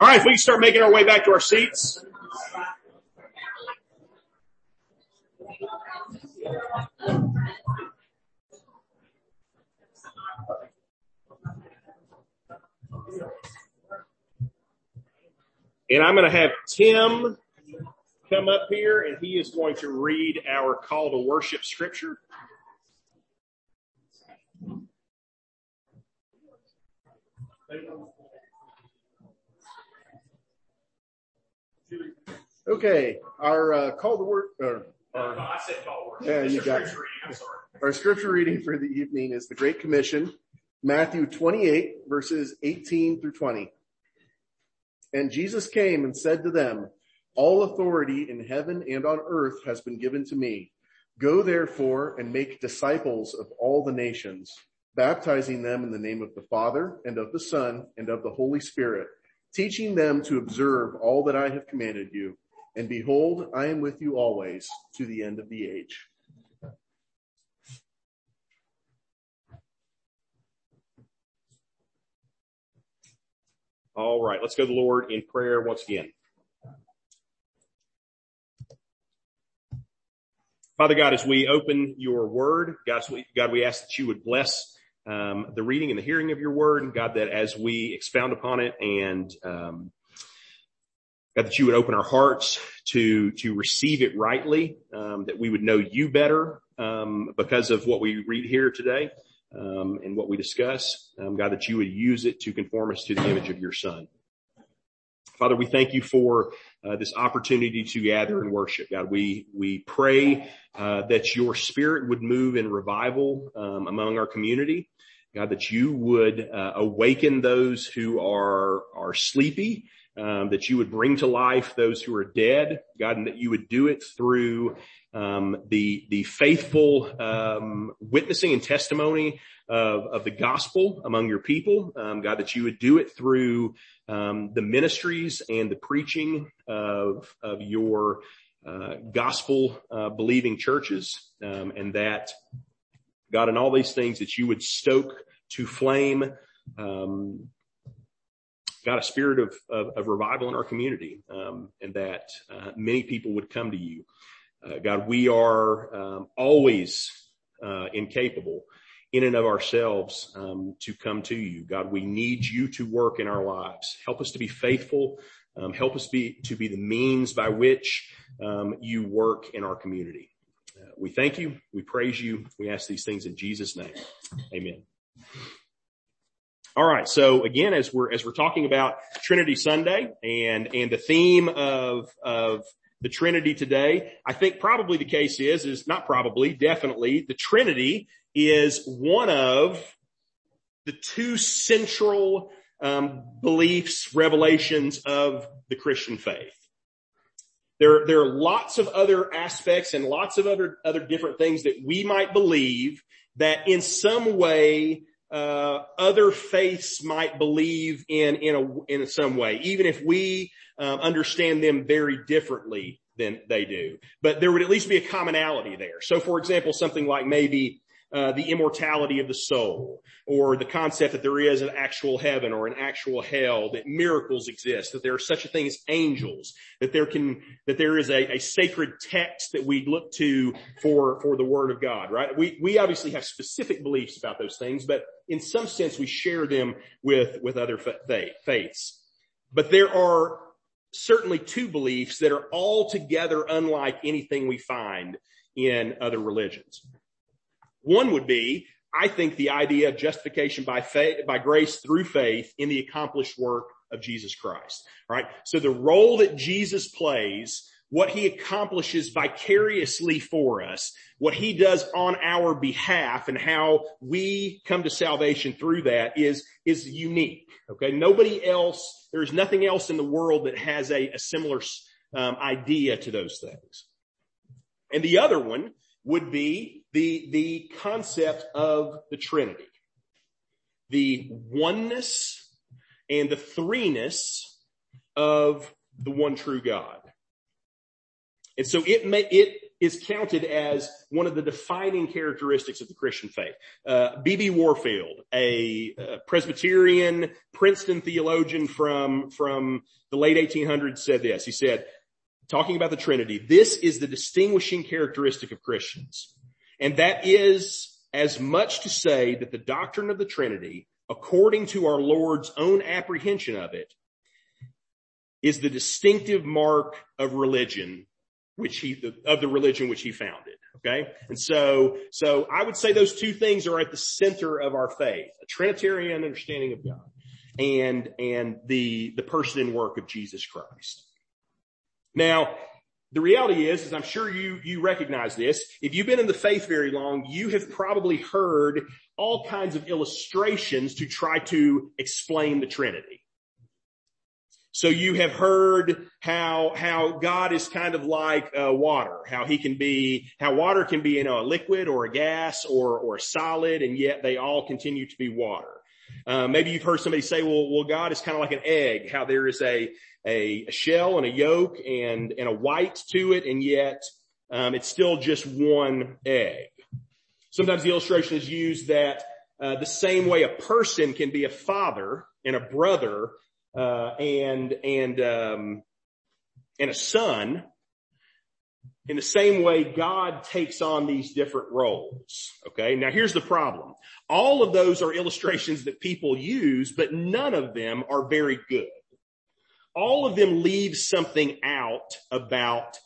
All right, if we can start making our way back to our seats. And I'm going to have Tim come up here and he is going to read our call to worship scripture. Okay, our uh, call to work. Uh, uh, I said call worship. Yeah, you got. Reading. I'm sorry. Our scripture reading for the evening is the Great Commission, Matthew 28 verses 18 through 20. And Jesus came and said to them, all authority in heaven and on earth has been given to me. Go therefore and make disciples of all the nations, baptizing them in the name of the Father and of the Son and of the Holy Spirit, teaching them to observe all that I have commanded you. And behold, I am with you always to the end of the age. All right, let's go to the Lord in prayer once again. Father God, as we open your word, God, God, we ask that you would bless um, the reading and the hearing of your word, and God, that as we expound upon it and um, God, that you would open our hearts to to receive it rightly, um, that we would know you better um, because of what we read here today um, and what we discuss. Um, God, that you would use it to conform us to the image of your Son. Father, we thank you for uh, this opportunity to gather and worship. God, we we pray uh, that your Spirit would move in revival um, among our community. God, that you would uh, awaken those who are are sleepy, um, that you would bring to life those who are dead. God, and that you would do it through um, the the faithful um, witnessing and testimony of, of the gospel among your people. Um, God, that you would do it through um, the ministries and the preaching of, of your uh, gospel uh, believing churches, um, and that God, in all these things, that you would stoke to flame, um, God, a spirit of, of, of, revival in our community, um, and that uh, many people would come to you. Uh, God, we are um, always uh, incapable in and of ourselves um, to come to you. God, we need you to work in our lives. Help us to be faithful. Um, help us be to be the means by which um, you work in our community. Uh, we thank you. We praise you. We ask these things in Jesus' name. Amen. All right. So again, as we're as we're talking about Trinity Sunday and and the theme of of the Trinity today, I think probably the case is is not probably definitely the Trinity is one of the two central um, beliefs, revelations of the Christian faith. There, there are lots of other aspects and lots of other, other different things that we might believe that in some way, uh, other faiths might believe in, in a, in some way, even if we um, understand them very differently than they do. But there would at least be a commonality there. So for example, something like maybe uh, the immortality of the soul or the concept that there is an actual heaven or an actual hell, that miracles exist, that there are such a thing as angels, that there can, that there is a, a sacred text that we look to for, for the word of God, right? We, we obviously have specific beliefs about those things, but in some sense we share them with, with other faith, faiths. But there are certainly two beliefs that are altogether unlike anything we find in other religions. One would be, I think the idea of justification by faith, by grace through faith in the accomplished work of Jesus Christ, right? So the role that Jesus plays, what he accomplishes vicariously for us, what he does on our behalf and how we come to salvation through that is, is unique. Okay. Nobody else, there's nothing else in the world that has a, a similar um, idea to those things. And the other one would be the, the concept of the Trinity. The oneness and the threeness of the one true God. And so it may, it is counted as one of the defining characteristics of the Christian faith. Uh, B.B. Warfield, a, a Presbyterian Princeton theologian from, from the late 1800s said this. He said, talking about the Trinity, this is the distinguishing characteristic of Christians. And that is as much to say that the doctrine of the Trinity, according to our Lord's own apprehension of it, is the distinctive mark of religion which he, of the religion which he founded. Okay. And so, so I would say those two things are at the center of our faith, a Trinitarian understanding of God and, and the, the person and work of Jesus Christ. Now, the reality is, is I'm sure you, you recognize this. If you've been in the faith very long, you have probably heard all kinds of illustrations to try to explain the Trinity. So you have heard how, how God is kind of like uh, water, how he can be, how water can be, you know, a liquid or a gas or, or a solid and yet they all continue to be water. Uh, maybe you've heard somebody say, well, well, God is kind of like an egg, how there is a, a, a shell and a yolk and, and a white to it and yet, um, it's still just one egg. Sometimes the illustration is used that, uh, the same way a person can be a father and a brother uh, and and um, and a son. In the same way, God takes on these different roles. Okay. Now here's the problem. All of those are illustrations that people use, but none of them are very good. All of them leave something out about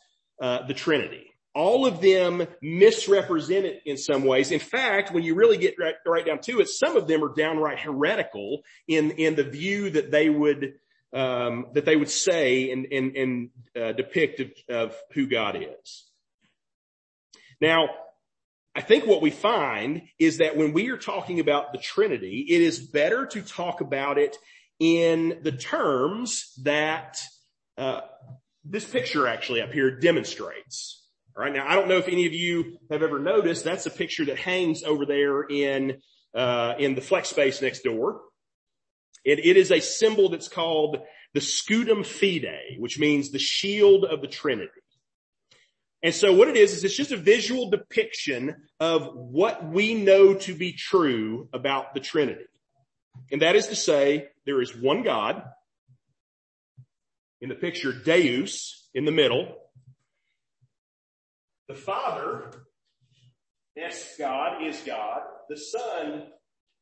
uh, the Trinity all of them misrepresent it in some ways. In fact, when you really get right, right, down to it, some of them are downright heretical in, in the view that they would, um, that they would say and, and, and uh, depict of, of who God is. Now, I think what we find is that when we are talking about the Trinity, it is better to talk about it in the terms that uh, this picture actually up here demonstrates. All right. Now, I don't know if any of you have ever noticed that's a picture that hangs over there in, uh, in the flex space next door. It, it is a symbol that's called the scutum fide, which means the shield of the Trinity. And so what it is, is it's just a visual depiction of what we know to be true about the Trinity. And that is to say, there is one God in the picture, Deus in the middle, the Father, yes, God is God. The Son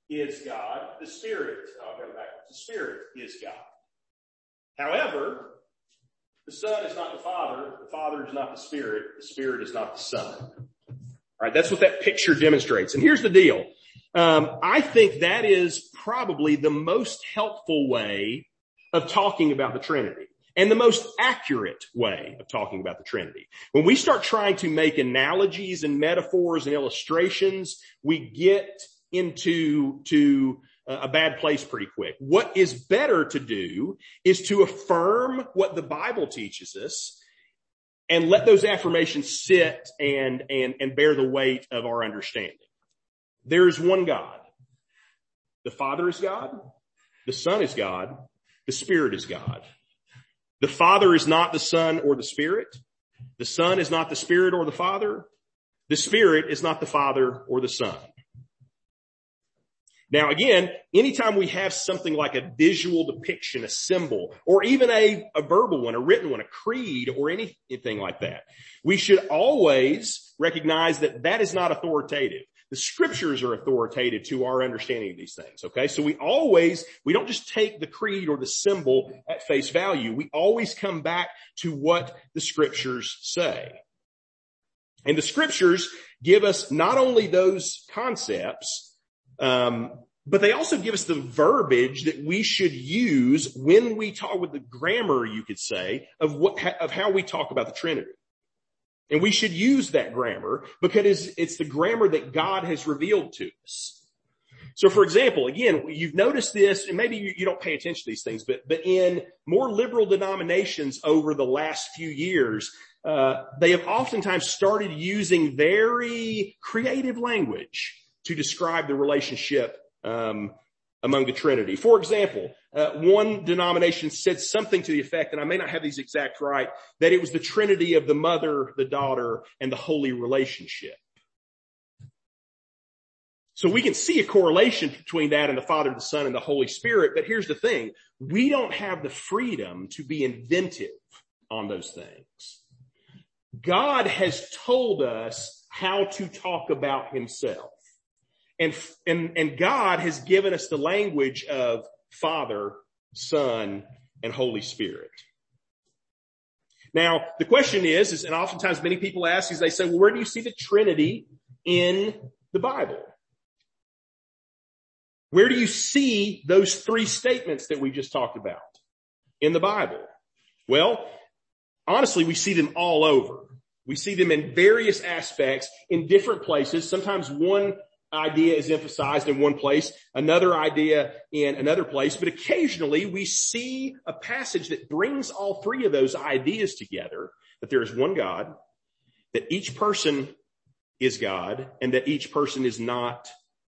is God. The Spirit, I'll go back. The Spirit is God. However, the Son is not the Father. The Father is not the Spirit. The Spirit is not the Son. All right. That's what that picture demonstrates. And here's the deal. Um, I think that is probably the most helpful way of talking about the Trinity and the most accurate way of talking about the Trinity. When we start trying to make analogies and metaphors and illustrations, we get into to a bad place pretty quick. What is better to do is to affirm what the Bible teaches us and let those affirmations sit and, and, and bear the weight of our understanding. There is one God. The Father is God. The Son is God. The Spirit is God. The Father is not the Son or the Spirit. The Son is not the Spirit or the Father. The Spirit is not the Father or the Son. Now again, anytime we have something like a visual depiction, a symbol, or even a, a verbal one, a written one, a creed, or anything like that, we should always recognize that that is not authoritative. The scriptures are authoritative to our understanding of these things. Okay. So we always, we don't just take the creed or the symbol at face value. We always come back to what the scriptures say. And the scriptures give us not only those concepts, um, but they also give us the verbiage that we should use when we talk with the grammar, you could say, of what, of how we talk about the Trinity. And we should use that grammar because it's the grammar that God has revealed to us. So for example, again, you've noticed this, and maybe you, don't pay attention to these things, but, but in more liberal denominations over the last few years, uh, they have oftentimes started using very creative language to describe the relationship um, among the Trinity. For example, uh, one denomination said something to the effect, and I may not have these exact right, that it was the Trinity of the mother, the daughter, and the holy relationship. So we can see a correlation between that and the Father, the Son, and the Holy Spirit. But here's the thing. We don't have the freedom to be inventive on those things. God has told us how to talk about himself. And, and, and God has given us the language of Father, Son, and Holy Spirit. Now, the question is, is, and oftentimes many people ask is they say, well, where do you see the Trinity in the Bible? Where do you see those three statements that we just talked about in the Bible? Well, honestly, we see them all over. We see them in various aspects in different places. Sometimes one idea is emphasized in one place, another idea in another place, but occasionally we see a passage that brings all three of those ideas together, that there is one God, that each person is God, and that each person is not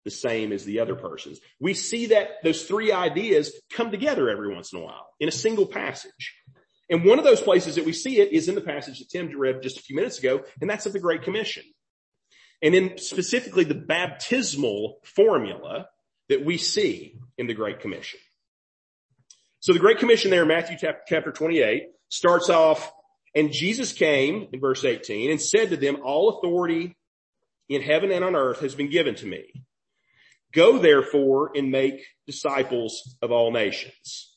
the same as the other persons. We see that those three ideas come together every once in a while in a single passage. And one of those places that we see it is in the passage that Tim read just a few minutes ago, and that's of the Great Commission. And then specifically the baptismal formula that we see in the Great Commission. So the Great Commission there in Matthew chapter 28 starts off, and Jesus came in verse 18 and said to them, all authority in heaven and on earth has been given to me. Go therefore and make disciples of all nations.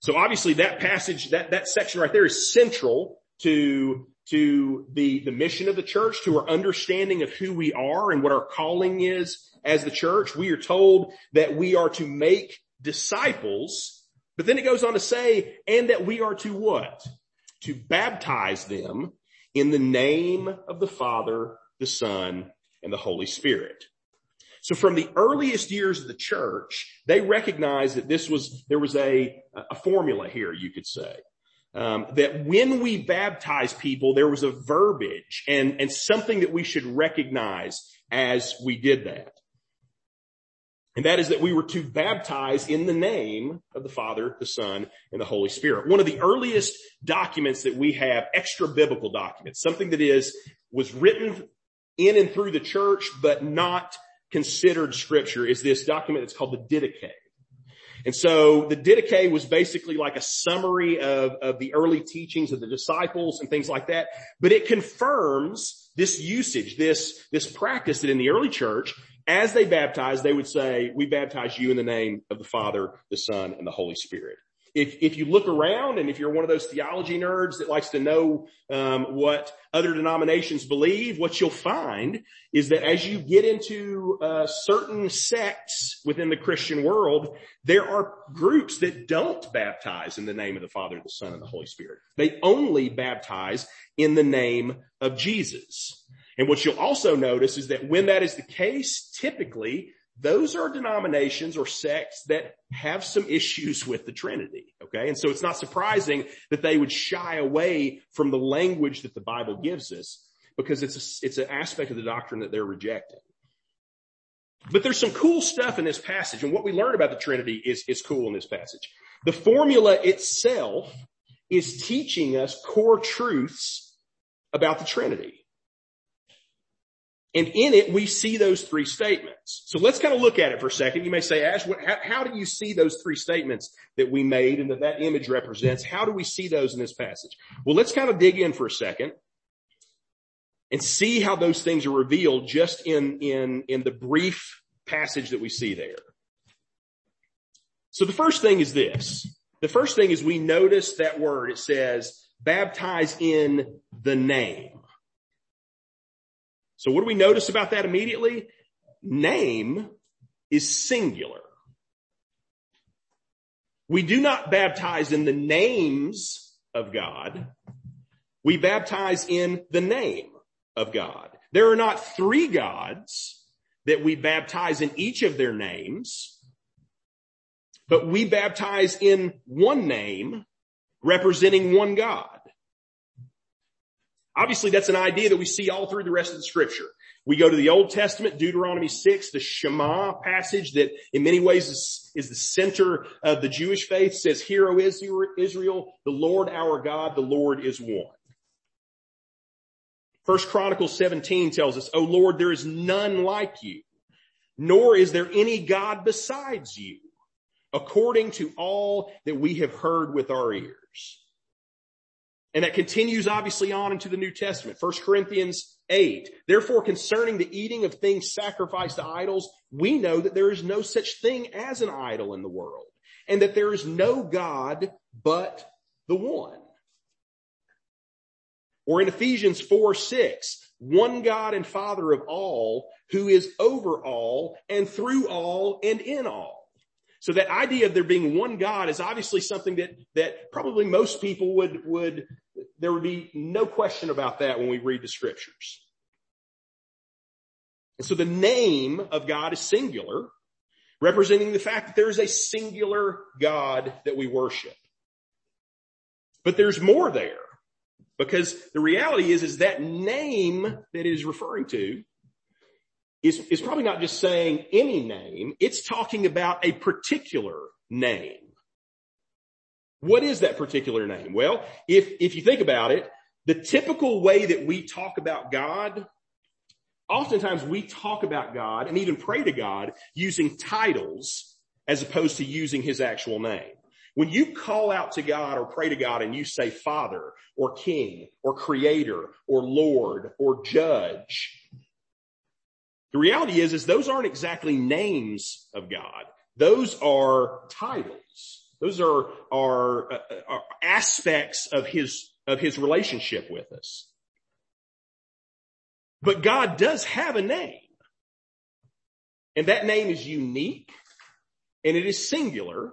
So obviously that passage, that, that section right there is central to, to the, the mission of the church, to our understanding of who we are and what our calling is as the church. We are told that we are to make disciples, but then it goes on to say, and that we are to what? To baptize them in the name of the Father, the Son, and the Holy Spirit. So from the earliest years of the church, they recognized that this was, there was a, a formula here, you could say. Um, that when we baptize people, there was a verbiage and, and something that we should recognize as we did that. And that is that we were to baptize in the name of the Father, the Son, and the Holy Spirit. One of the earliest documents that we have, extra biblical documents, something that is, was written in and through the church, but not considered scripture is this document that's called the Didache. And so the Didache was basically like a summary of, of the early teachings of the disciples and things like that. But it confirms this usage, this, this practice that in the early church, as they baptized, they would say, we baptize you in the name of the Father, the Son, and the Holy Spirit if, if you look around and if you're one of those theology nerds that likes to know um, what other denominations believe, what you'll find is that as you get into uh, certain sects within the Christian world, there are groups that don't baptize in the name of the Father, the Son, and the Holy Spirit. They only baptize in the name of Jesus. And what you'll also notice is that when that is the case, typically those are denominations or sects that have some issues with the Trinity. Okay. And so it's not surprising that they would shy away from the language that the Bible gives us because it's a, it's an aspect of the doctrine that they're rejecting. But there's some cool stuff in this passage and what we learn about the Trinity is, is cool in this passage. The formula itself is teaching us core truths about the Trinity. And in it, we see those three statements. So let's kind of look at it for a second. You may say, Ash, what, how, how, do you see those three statements that we made and that that image represents? How do we see those in this passage? Well, let's kind of dig in for a second and see how those things are revealed just in, in, in the brief passage that we see there. So the first thing is this. The first thing is we notice that word. It says, baptize in the name. So what do we notice about that immediately? Name is singular. We do not baptize in the names of God. We baptize in the name of God. There are not three gods that we baptize in each of their names, but we baptize in one name representing one God. Obviously, that's an idea that we see all through the rest of the scripture. We go to the Old Testament, Deuteronomy 6, the Shema passage that in many ways is, is the center of the Jewish faith says, Hear, O Israel, the Lord our God, the Lord is one. First Chronicles 17 tells us, O Lord, there is none like you, nor is there any God besides you, according to all that we have heard with our ears. And that continues obviously on into the New Testament. First Corinthians 8. Therefore concerning the eating of things sacrificed to idols, we know that there is no such thing as an idol in the world and that there is no God but the one. Or in Ephesians 4, 6, one God and Father of all who is over all and through all and in all. So that idea of there being one God is obviously something that, that probably most people would, would, there would be no question about that when we read the scriptures. And so the name of God is singular, representing the fact that there is a singular God that we worship. But there's more there because the reality is, is that name that it is referring to is, is probably not just saying any name. It's talking about a particular name. What is that particular name? Well, if, if you think about it, the typical way that we talk about God, oftentimes we talk about God and even pray to God using titles as opposed to using his actual name. When you call out to God or pray to God and you say Father or King or Creator or Lord or Judge, the reality is, is those aren't exactly names of God. Those are titles. Those are, are, uh, are aspects of his, of his relationship with us. But God does have a name. And that name is unique and it is singular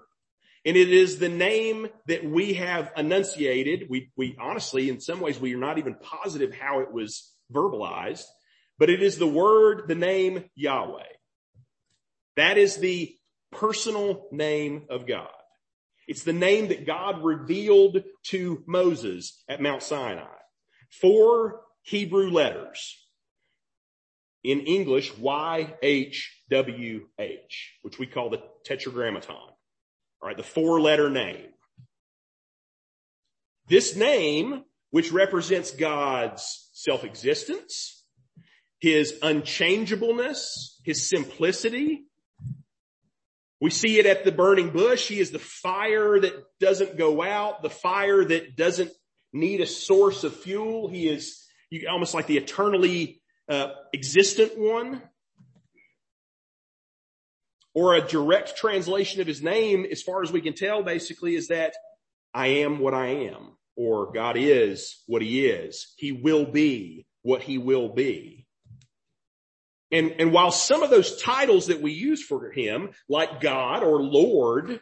and it is the name that we have enunciated. We, we honestly, in some ways, we are not even positive how it was verbalized, but it is the word, the name Yahweh. That is the personal name of God. It's the name that God revealed to Moses at Mount Sinai. Four Hebrew letters. In English, YHWH, which we call the tetragrammaton. All right, the four letter name. This name, which represents God's self-existence, his unchangeableness, his simplicity, we see it at the burning bush. He is the fire that doesn't go out, the fire that doesn't need a source of fuel. He is almost like the eternally uh, existent one. Or a direct translation of his name, as far as we can tell, basically is that I am what I am, or God is what he is. He will be what he will be. And, and while some of those titles that we use for him, like God or Lord,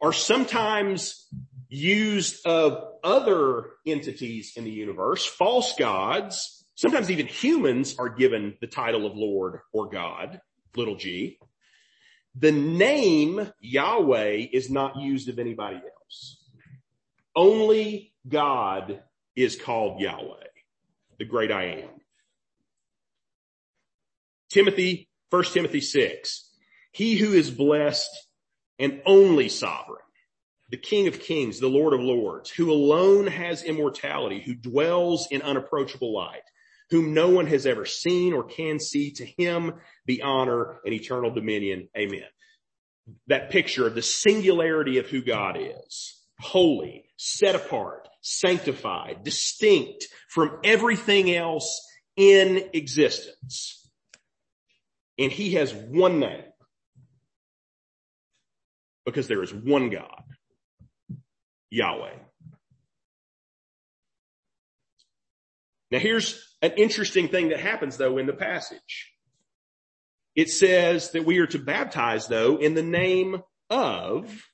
are sometimes used of other entities in the universe, false gods, sometimes even humans are given the title of Lord or God, little g. The name Yahweh is not used of anybody else. Only God is called Yahweh, the great I am. Timothy, 1 Timothy 6. He who is blessed and only sovereign, the King of kings, the Lord of lords, who alone has immortality, who dwells in unapproachable light, whom no one has ever seen or can see, to him be honor and eternal dominion. Amen. That picture of the singularity of who God is. Holy, set apart, sanctified, distinct from everything else in existence. And he has one name because there is one God, Yahweh. Now here's an interesting thing that happens though in the passage. It says that we are to baptize though in the name of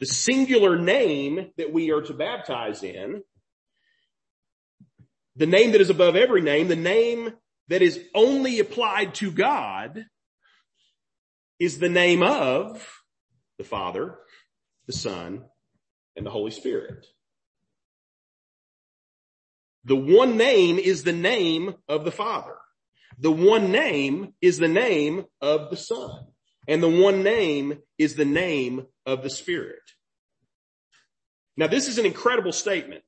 the singular name that we are to baptize in the name that is above every name, the name that is only applied to God is the name of the Father, the Son, and the Holy Spirit. The one name is the name of the Father. The one name is the name of the Son. And the one name is the name of the Spirit. Now this is an incredible statement.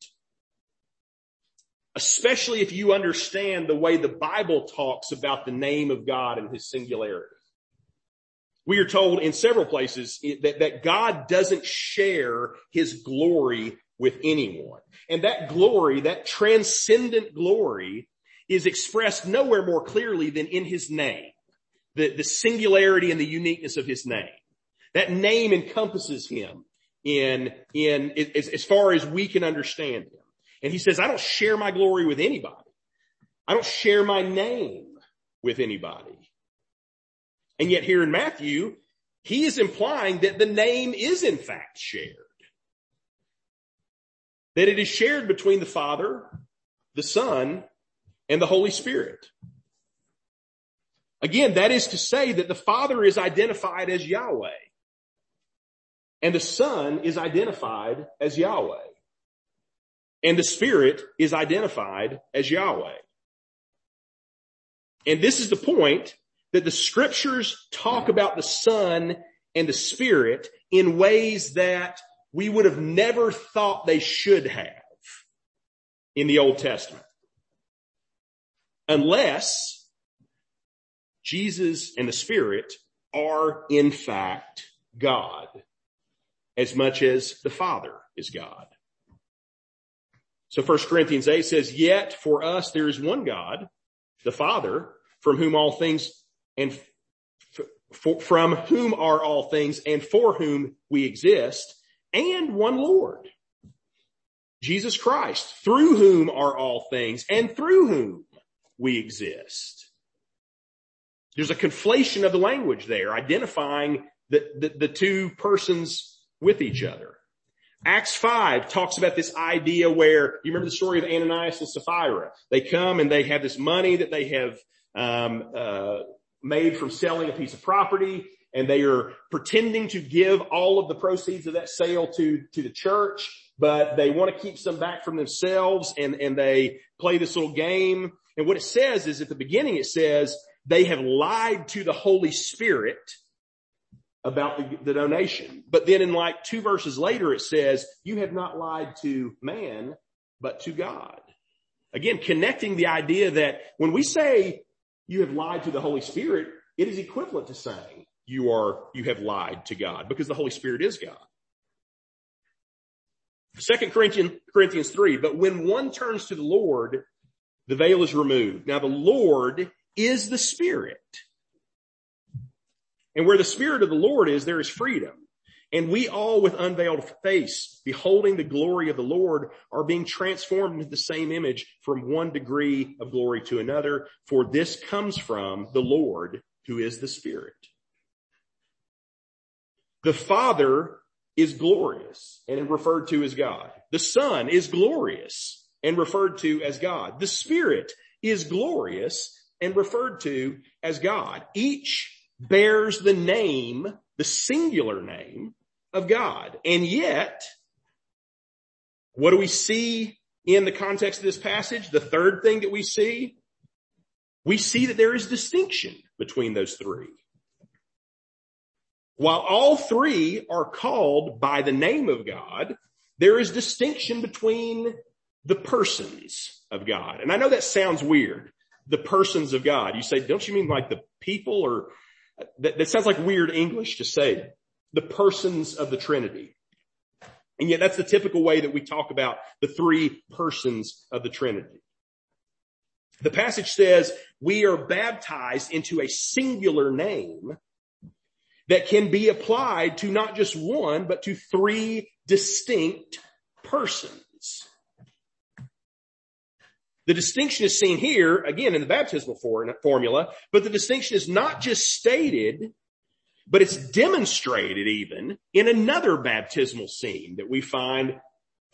Especially if you understand the way the Bible talks about the name of God and his singularity. We are told in several places that, that God doesn't share his glory with anyone. And that glory, that transcendent glory is expressed nowhere more clearly than in his name. The, the singularity and the uniqueness of his name. That name encompasses him in, in, as, as far as we can understand him. And he says, I don't share my glory with anybody. I don't share my name with anybody. And yet here in Matthew, he is implying that the name is in fact shared. That it is shared between the Father, the Son, and the Holy Spirit. Again, that is to say that the Father is identified as Yahweh and the Son is identified as Yahweh and the Spirit is identified as Yahweh. And this is the point that the scriptures talk about the Son and the Spirit in ways that we would have never thought they should have in the Old Testament. Unless Jesus and the Spirit are in fact God as much as the Father is God. So 1 Corinthians 8 says, yet for us there is one God, the Father, from whom all things and f- from whom are all things and for whom we exist and one Lord, Jesus Christ, through whom are all things and through whom we exist. There's a conflation of the language there, identifying the, the, the two persons with each other. Acts 5 talks about this idea where, you remember the story of Ananias and Sapphira? They come and they have this money that they have um, uh, made from selling a piece of property and they are pretending to give all of the proceeds of that sale to, to the church, but they want to keep some back from themselves and, and they play this little game. And what it says is at the beginning, it says they have lied to the Holy Spirit about the, the donation. But then in like two verses later, it says, you have not lied to man, but to God. Again, connecting the idea that when we say you have lied to the Holy Spirit, it is equivalent to saying you are, you have lied to God because the Holy Spirit is God. Second Corinthians, Corinthians 3, but when one turns to the Lord, the veil is removed. Now the Lord is the Spirit. And where the Spirit of the Lord is, there is freedom. And we all with unveiled face, beholding the glory of the Lord, are being transformed into the same image from one degree of glory to another. For this comes from the Lord who is the Spirit. The Father is glorious and referred to as God. The Son is glorious and referred to as God. The Spirit is glorious and referred to as God. Each bears the name, the singular name of God. And yet, what do we see in the context of this passage? The third thing that we see, we see that there is distinction between those three. While all three are called by the name of God, there is distinction between the persons of God. And I know that sounds weird. The persons of God. You say, don't you mean like the people or that, that sounds like weird English to say the persons of the Trinity. And yet that's the typical way that we talk about the three persons of the Trinity. The passage says we are baptized into a singular name that can be applied to not just one, but to three distinct persons. The distinction is seen here, again, in the baptismal formula, but the distinction is not just stated, but it's demonstrated even in another baptismal scene that we find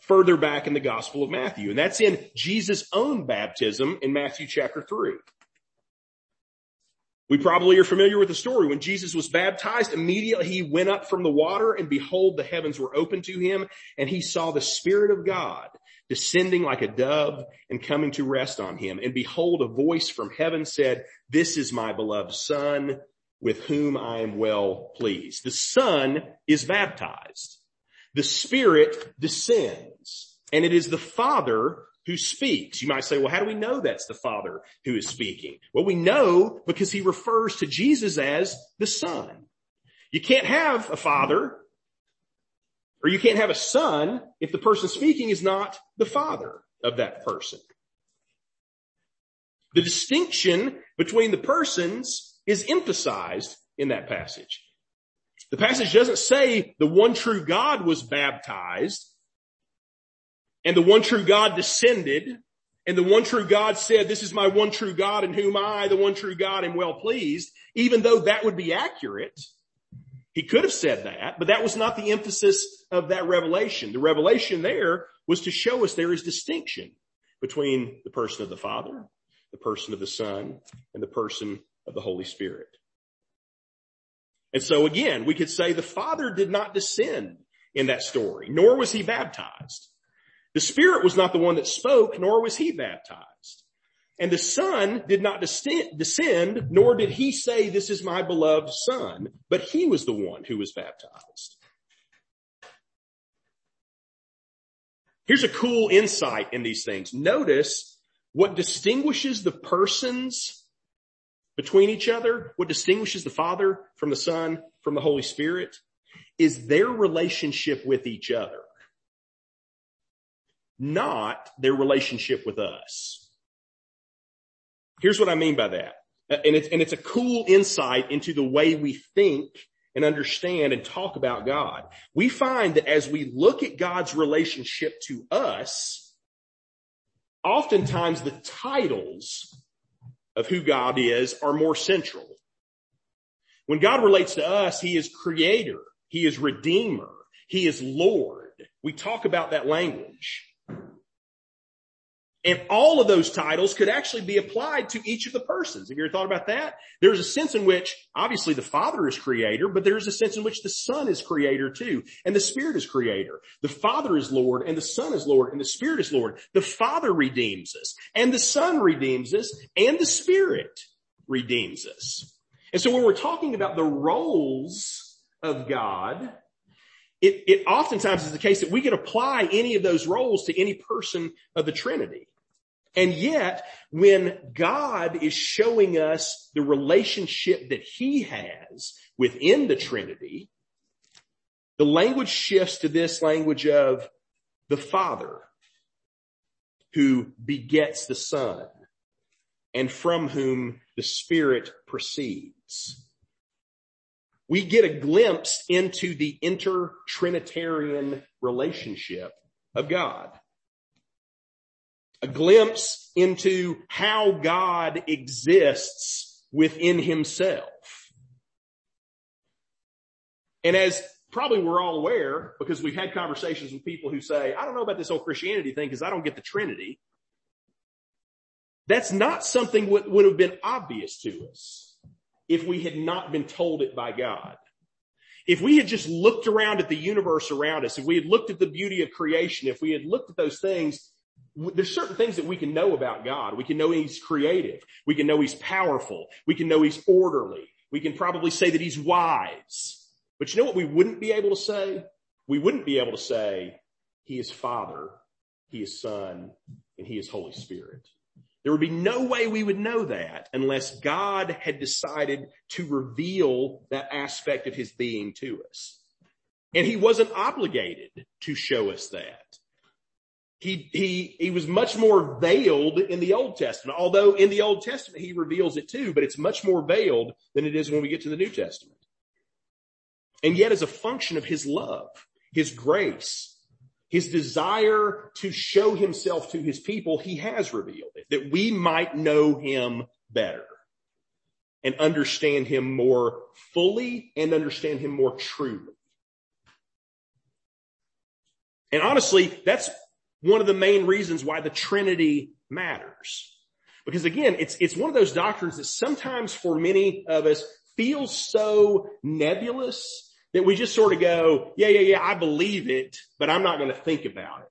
further back in the Gospel of Matthew. And that's in Jesus' own baptism in Matthew chapter 3. We probably are familiar with the story. When Jesus was baptized, immediately he went up from the water and behold, the heavens were open to him and he saw the Spirit of God descending like a dove and coming to rest on him. And behold, a voice from heaven said, this is my beloved son with whom I am well pleased. The son is baptized. The spirit descends and it is the father who speaks. You might say, well, how do we know that's the father who is speaking? Well, we know because he refers to Jesus as the son. You can't have a father or you can't have a son if the person speaking is not the father of that person. The distinction between the persons is emphasized in that passage. The passage doesn't say the one true God was baptized and the one true God descended and the one true God said, this is my one true God in whom I, the one true God, am well pleased, even though that would be accurate. He could have said that, but that was not the emphasis of that revelation. The revelation there was to show us there is distinction between the person of the Father, the person of the Son, and the person of the Holy Spirit. And so again, we could say the Father did not descend in that story, nor was he baptized. The Spirit was not the one that spoke, nor was he baptized. And the son did not descend, nor did he say, this is my beloved son, but he was the one who was baptized. Here's a cool insight in these things. Notice what distinguishes the persons between each other, what distinguishes the Father from the Son, from the Holy Spirit, is their relationship with each other, not their relationship with us. Here's what I mean by that. And it's, and it's a cool insight into the way we think and understand and talk about God. We find that as we look at God's relationship to us, oftentimes the titles of who God is are more central. When God relates to us, He is creator. He is redeemer. He is Lord. We talk about that language. And all of those titles could actually be applied to each of the persons. Have you ever thought about that? There's a sense in which obviously the Father is creator, but there's a sense in which the Son is creator too. And the Spirit is creator. The Father is Lord and the Son is Lord and the Spirit is Lord. The Father redeems us and the Son redeems us and the Spirit redeems us. And so when we're talking about the roles of God, it, it oftentimes is the case that we can apply any of those roles to any person of the Trinity. And yet, when God is showing us the relationship that he has within the Trinity, the language shifts to this language of the Father who begets the Son and from whom the Spirit proceeds. We get a glimpse into the inter-Trinitarian relationship of God a glimpse into how God exists within himself. And as probably we're all aware, because we've had conversations with people who say, I don't know about this whole Christianity thing because I don't get the Trinity. That's not something that would have been obvious to us if we had not been told it by God. If we had just looked around at the universe around us, if we had looked at the beauty of creation, if we had looked at those things, there's certain things that we can know about God. We can know he's creative. We can know he's powerful. We can know he's orderly. We can probably say that he's wise. But you know what we wouldn't be able to say? We wouldn't be able to say he is father, he is son, and he is Holy Spirit. There would be no way we would know that unless God had decided to reveal that aspect of his being to us. And he wasn't obligated to show us that he, he, he was much more veiled in the Old Testament, although in the Old Testament he reveals it too, but it's much more veiled than it is when we get to the New Testament. And yet as a function of his love, his grace, his desire to show himself to his people, he has revealed it, that we might know him better and understand him more fully and understand him more truly. And honestly, that's one of the main reasons why the Trinity matters. Because again, it's, it's one of those doctrines that sometimes for many of us feels so nebulous that we just sort of go, yeah, yeah, yeah, I believe it, but I'm not going to think about it.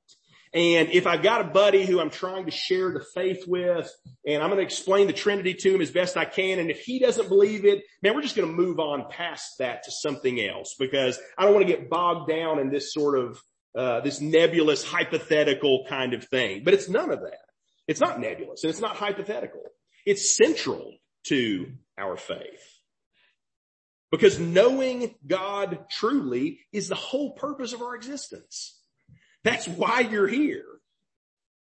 And if I've got a buddy who I'm trying to share the faith with and I'm going to explain the Trinity to him as best I can. And if he doesn't believe it, man, we're just going to move on past that to something else because I don't want to get bogged down in this sort of, uh, this nebulous hypothetical kind of thing. But it's none of that. It's not nebulous and it's not hypothetical. It's central to our faith. Because knowing God truly is the whole purpose of our existence. That's why you're here.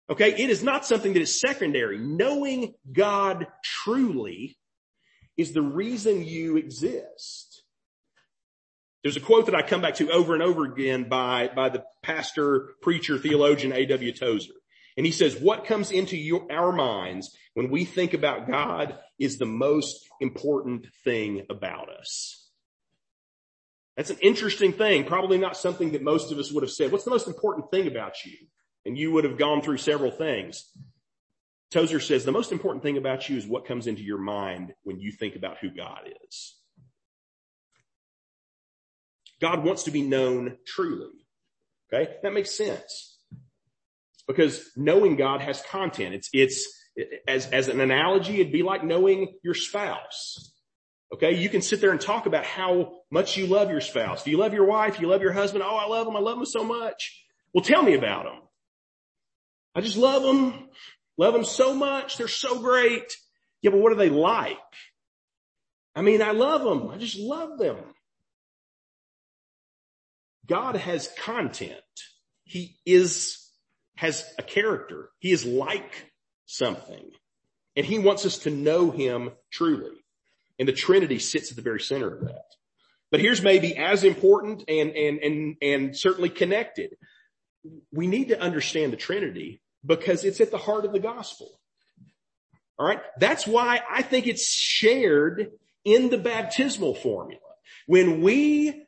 Okay. It is not something that is secondary. Knowing God truly is the reason you exist. There's a quote that I come back to over and over again by, by the pastor, preacher, theologian A.W. Tozer. And he says, what comes into your, our minds when we think about God is the most important thing about us. That's an interesting thing. Probably not something that most of us would have said. What's the most important thing about you? And you would have gone through several things. Tozer says the most important thing about you is what comes into your mind when you think about who God is. God wants to be known truly. Okay. That makes sense because knowing God has content. It's, it's, as, as an analogy, it'd be like knowing your spouse. Okay. You can sit there and talk about how much you love your spouse. Do you love your wife? Do you love your husband? Oh, I love them. I love them so much. Well, tell me about them. I just love them. Love them so much. They're so great. Yeah, but what are they like? I mean, I love them. I just love them. God has content. He is, has a character. He is like something and he wants us to know him truly. And the Trinity sits at the very center of that. But here's maybe as important and, and, and, and certainly connected. We need to understand the Trinity because it's at the heart of the gospel. All right. That's why I think it's shared in the baptismal formula. When we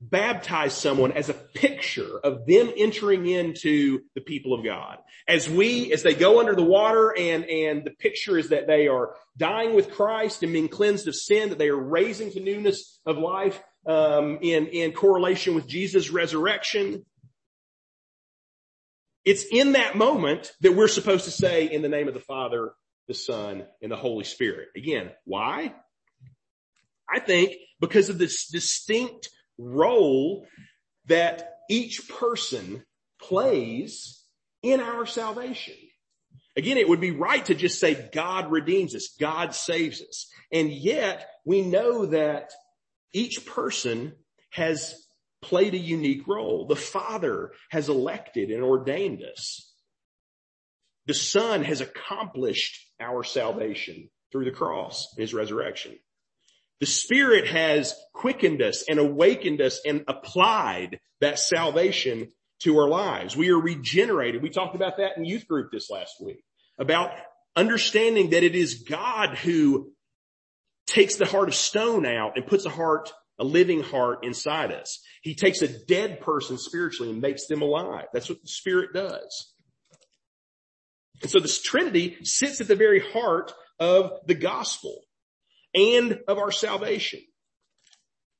baptize someone as a picture of them entering into the people of God. As we, as they go under the water and, and the picture is that they are dying with Christ and being cleansed of sin, that they are raising to newness of life, um, in, in correlation with Jesus' resurrection. It's in that moment that we're supposed to say in the name of the Father, the Son, and the Holy Spirit. Again, why? I think because of this distinct role that each person plays in our salvation. Again, it would be right to just say God redeems us, God saves us. And yet we know that each person has played a unique role. The Father has elected and ordained us. The Son has accomplished our salvation through the cross, his resurrection. The Spirit has quickened us and awakened us and applied that salvation to our lives. We are regenerated. We talked about that in youth group this last week about understanding that it is God who takes the heart of stone out and puts a heart, a living heart inside us. He takes a dead person spiritually and makes them alive. That's what the Spirit does. And so this Trinity sits at the very heart of the gospel and of our salvation.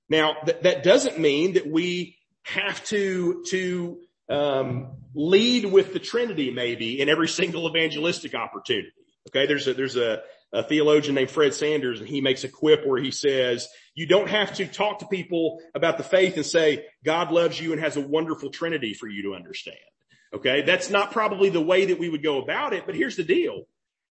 Now th- that doesn't mean that we have to, to, um, lead with the Trinity maybe in every single evangelistic opportunity. Okay. There's a, there's a, a theologian named Fred Sanders and he makes a quip where he says, you don't have to talk to people about the faith and say, God loves you and has a wonderful Trinity for you to understand. Okay. That's not probably the way that we would go about it, but here's the deal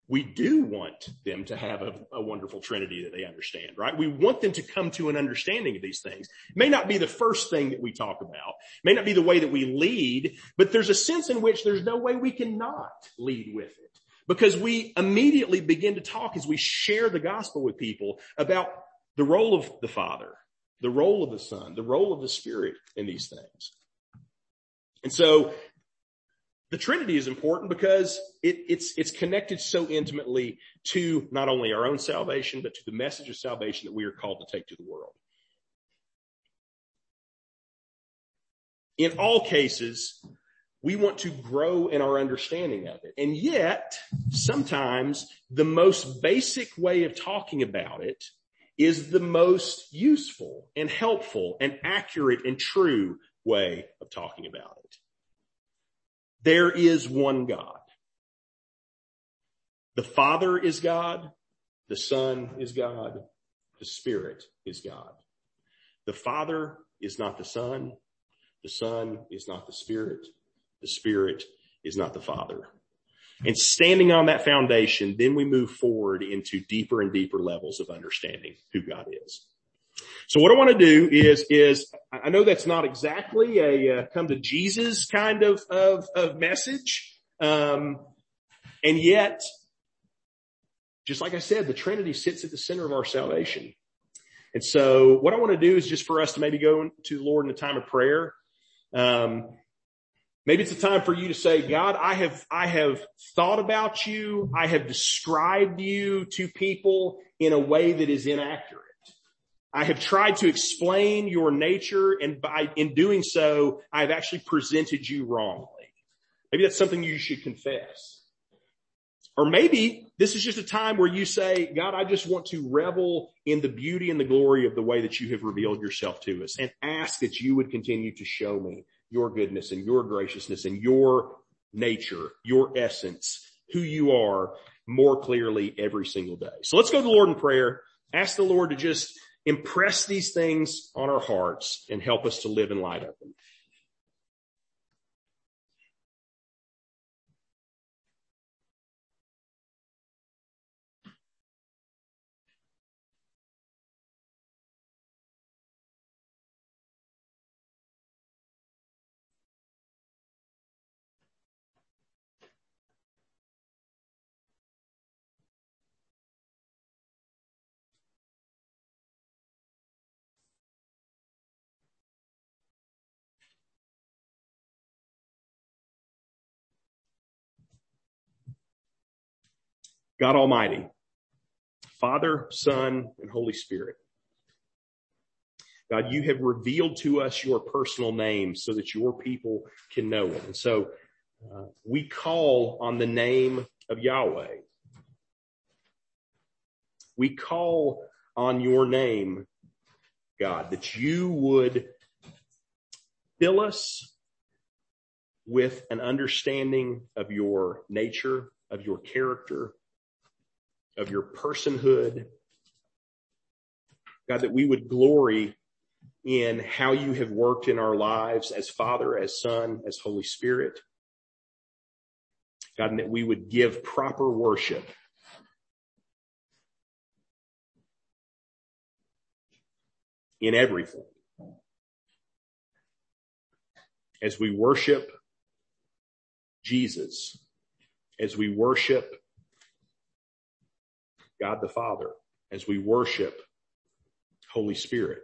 we do want them to have a, wonderful trinity that they understand, right? We want them to come to an understanding of these things. It may not be the first thing that we talk about, it may not be the way that we lead, but there's a sense in which there's no way we cannot lead with it because we immediately begin to talk as we share the gospel with people about the role of the Father, the role of the Son, the role of the Spirit in these things. And so the Trinity is important because it, it's, it's connected so intimately to not only our own salvation, but to the message of salvation that we are called to take to the world. In all cases, we want to grow in our understanding of it. And yet, sometimes the most basic way of talking about it is the most useful and helpful and accurate and true way of talking about it. There is one God. The Father is God. The Son is God. The Spirit is God. The Father is not the Son. The Son is not the Spirit. The Spirit is not the Father. And standing on that foundation, then we move forward into deeper and deeper levels of understanding who God is. So what I want to do is, is I know that's not exactly a uh, come to Jesus kind of, of, of message. Um, and yet, just like I said, the Trinity sits at the center of our salvation. And so what I want to do is just for us to maybe go to the Lord in a time of prayer. Um, maybe it's a time for you to say, God, I have, I have thought about you. I have described you to people in a way that is inaccurate. I have tried to explain your nature and by, in doing so, I've actually presented you wrongly. Maybe that's something you should confess. Or maybe this is just a time where you say, God, I just want to revel in the beauty and the glory of the way that you have revealed yourself to us and ask that you would continue to show me your goodness and your graciousness and your nature, your essence, who you are more clearly every single day. So let's go to the Lord in prayer. Ask the Lord to just impress these things on our hearts and help us to live in light of them. God Almighty, Father, Son, and Holy Spirit. God, you have revealed to us your personal name so that your people can know it. And so uh, we call on the name of Yahweh. We call on your name, God, that you would fill us with an understanding of your nature, of your character, of your personhood. God, that we would glory in how you have worked in our lives as Father, as Son, as Holy Spirit. God, and that we would give proper worship in everything. As we worship Jesus, as we worship God the Father as we worship Holy Spirit.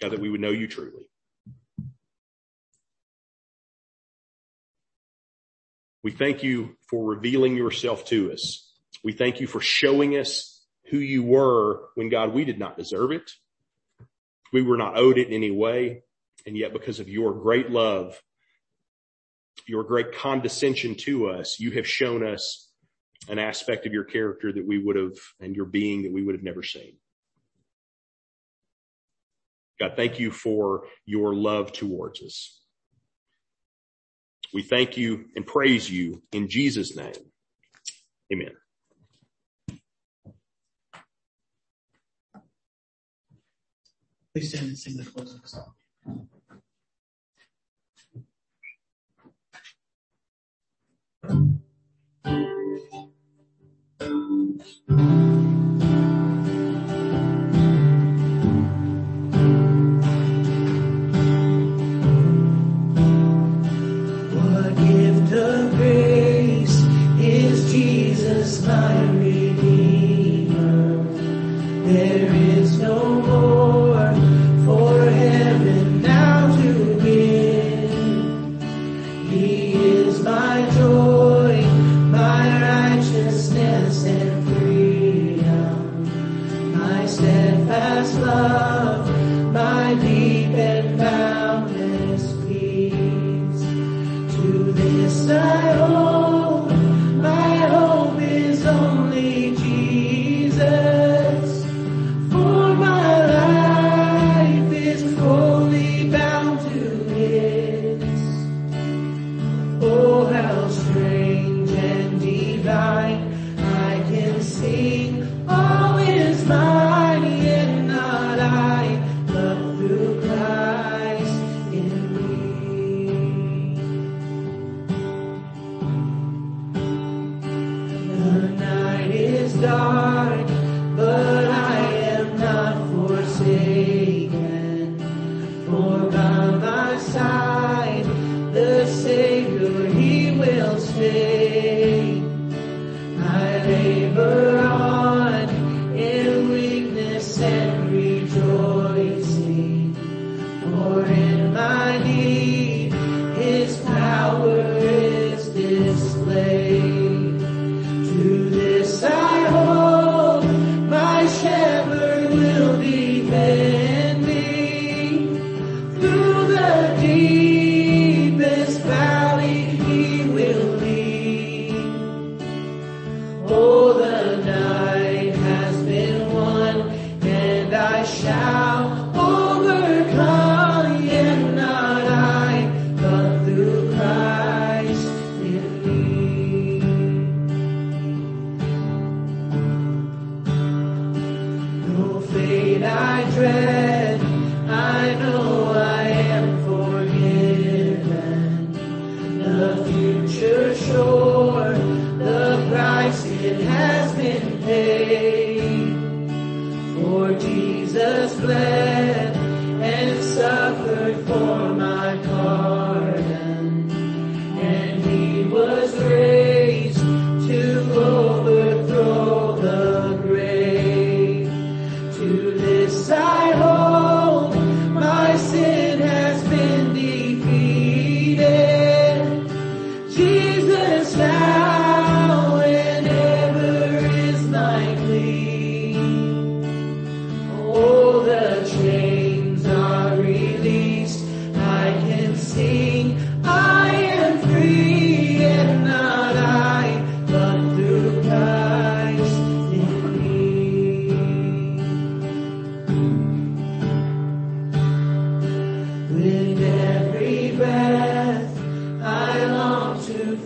God, that we would know you truly. We thank you for revealing yourself to us. We thank you for showing us who you were when God, we did not deserve it. We were not owed it in any way. And yet because of your great love, your great condescension to us, you have shown us an aspect of your character that we would have and your being that we would have never seen. God, thank you for your love towards us. We thank you and praise you in Jesus name. Amen. Please stand and sing the closing song. steadfast love, my deep and boundless peace. To this I owe.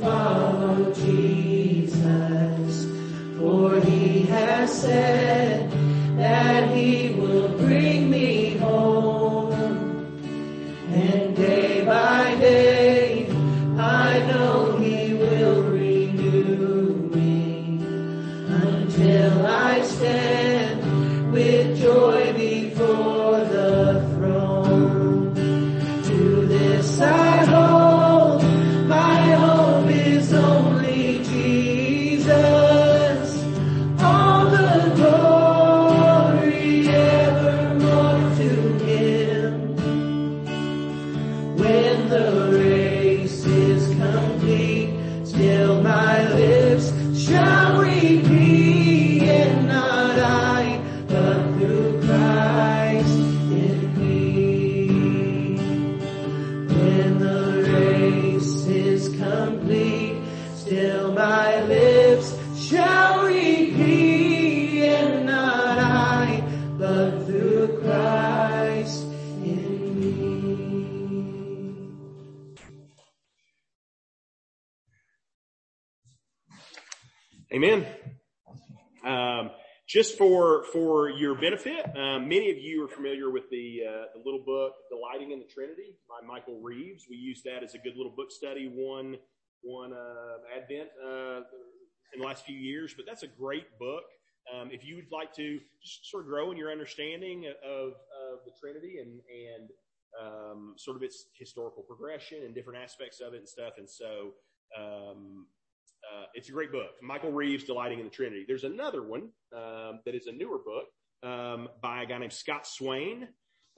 Follow Jesus, for he has said that he for for your benefit, um, many of you are familiar with the uh, the little book "Delighting in the Trinity" by Michael Reeves. We use that as a good little book study one one uh, Advent uh, in the last few years, but that's a great book. Um, if you would like to just sort of grow in your understanding of, of the Trinity and and um, sort of its historical progression and different aspects of it and stuff, and so um, uh, it's a great book. Michael Reeves, Delighting in the Trinity. There's another one um, that is a newer book um, by a guy named Scott Swain.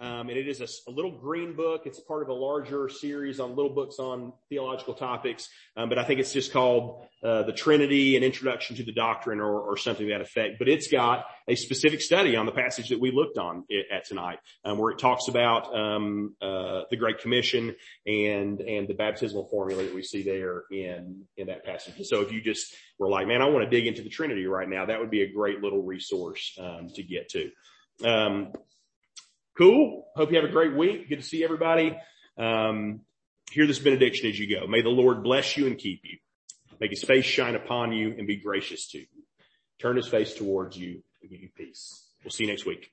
Um, and it is a little green book. It's part of a larger series on little books on theological topics. Um, but I think it's just called uh, The Trinity, an Introduction to the Doctrine or, or something to that effect. But it's got a specific study on the passage that we looked on it, at tonight, um, where it talks about um, uh, the Great Commission and and the baptismal formula that we see there in in that passage. So if you just were like, man, I want to dig into the Trinity right now, that would be a great little resource um, to get to. Cool. Hope you have a great week. Good to see everybody. Um, hear this benediction as you go. May the Lord bless you and keep you. Make his face shine upon you and be gracious to you. Turn his face towards you and give you peace. We'll see you next week.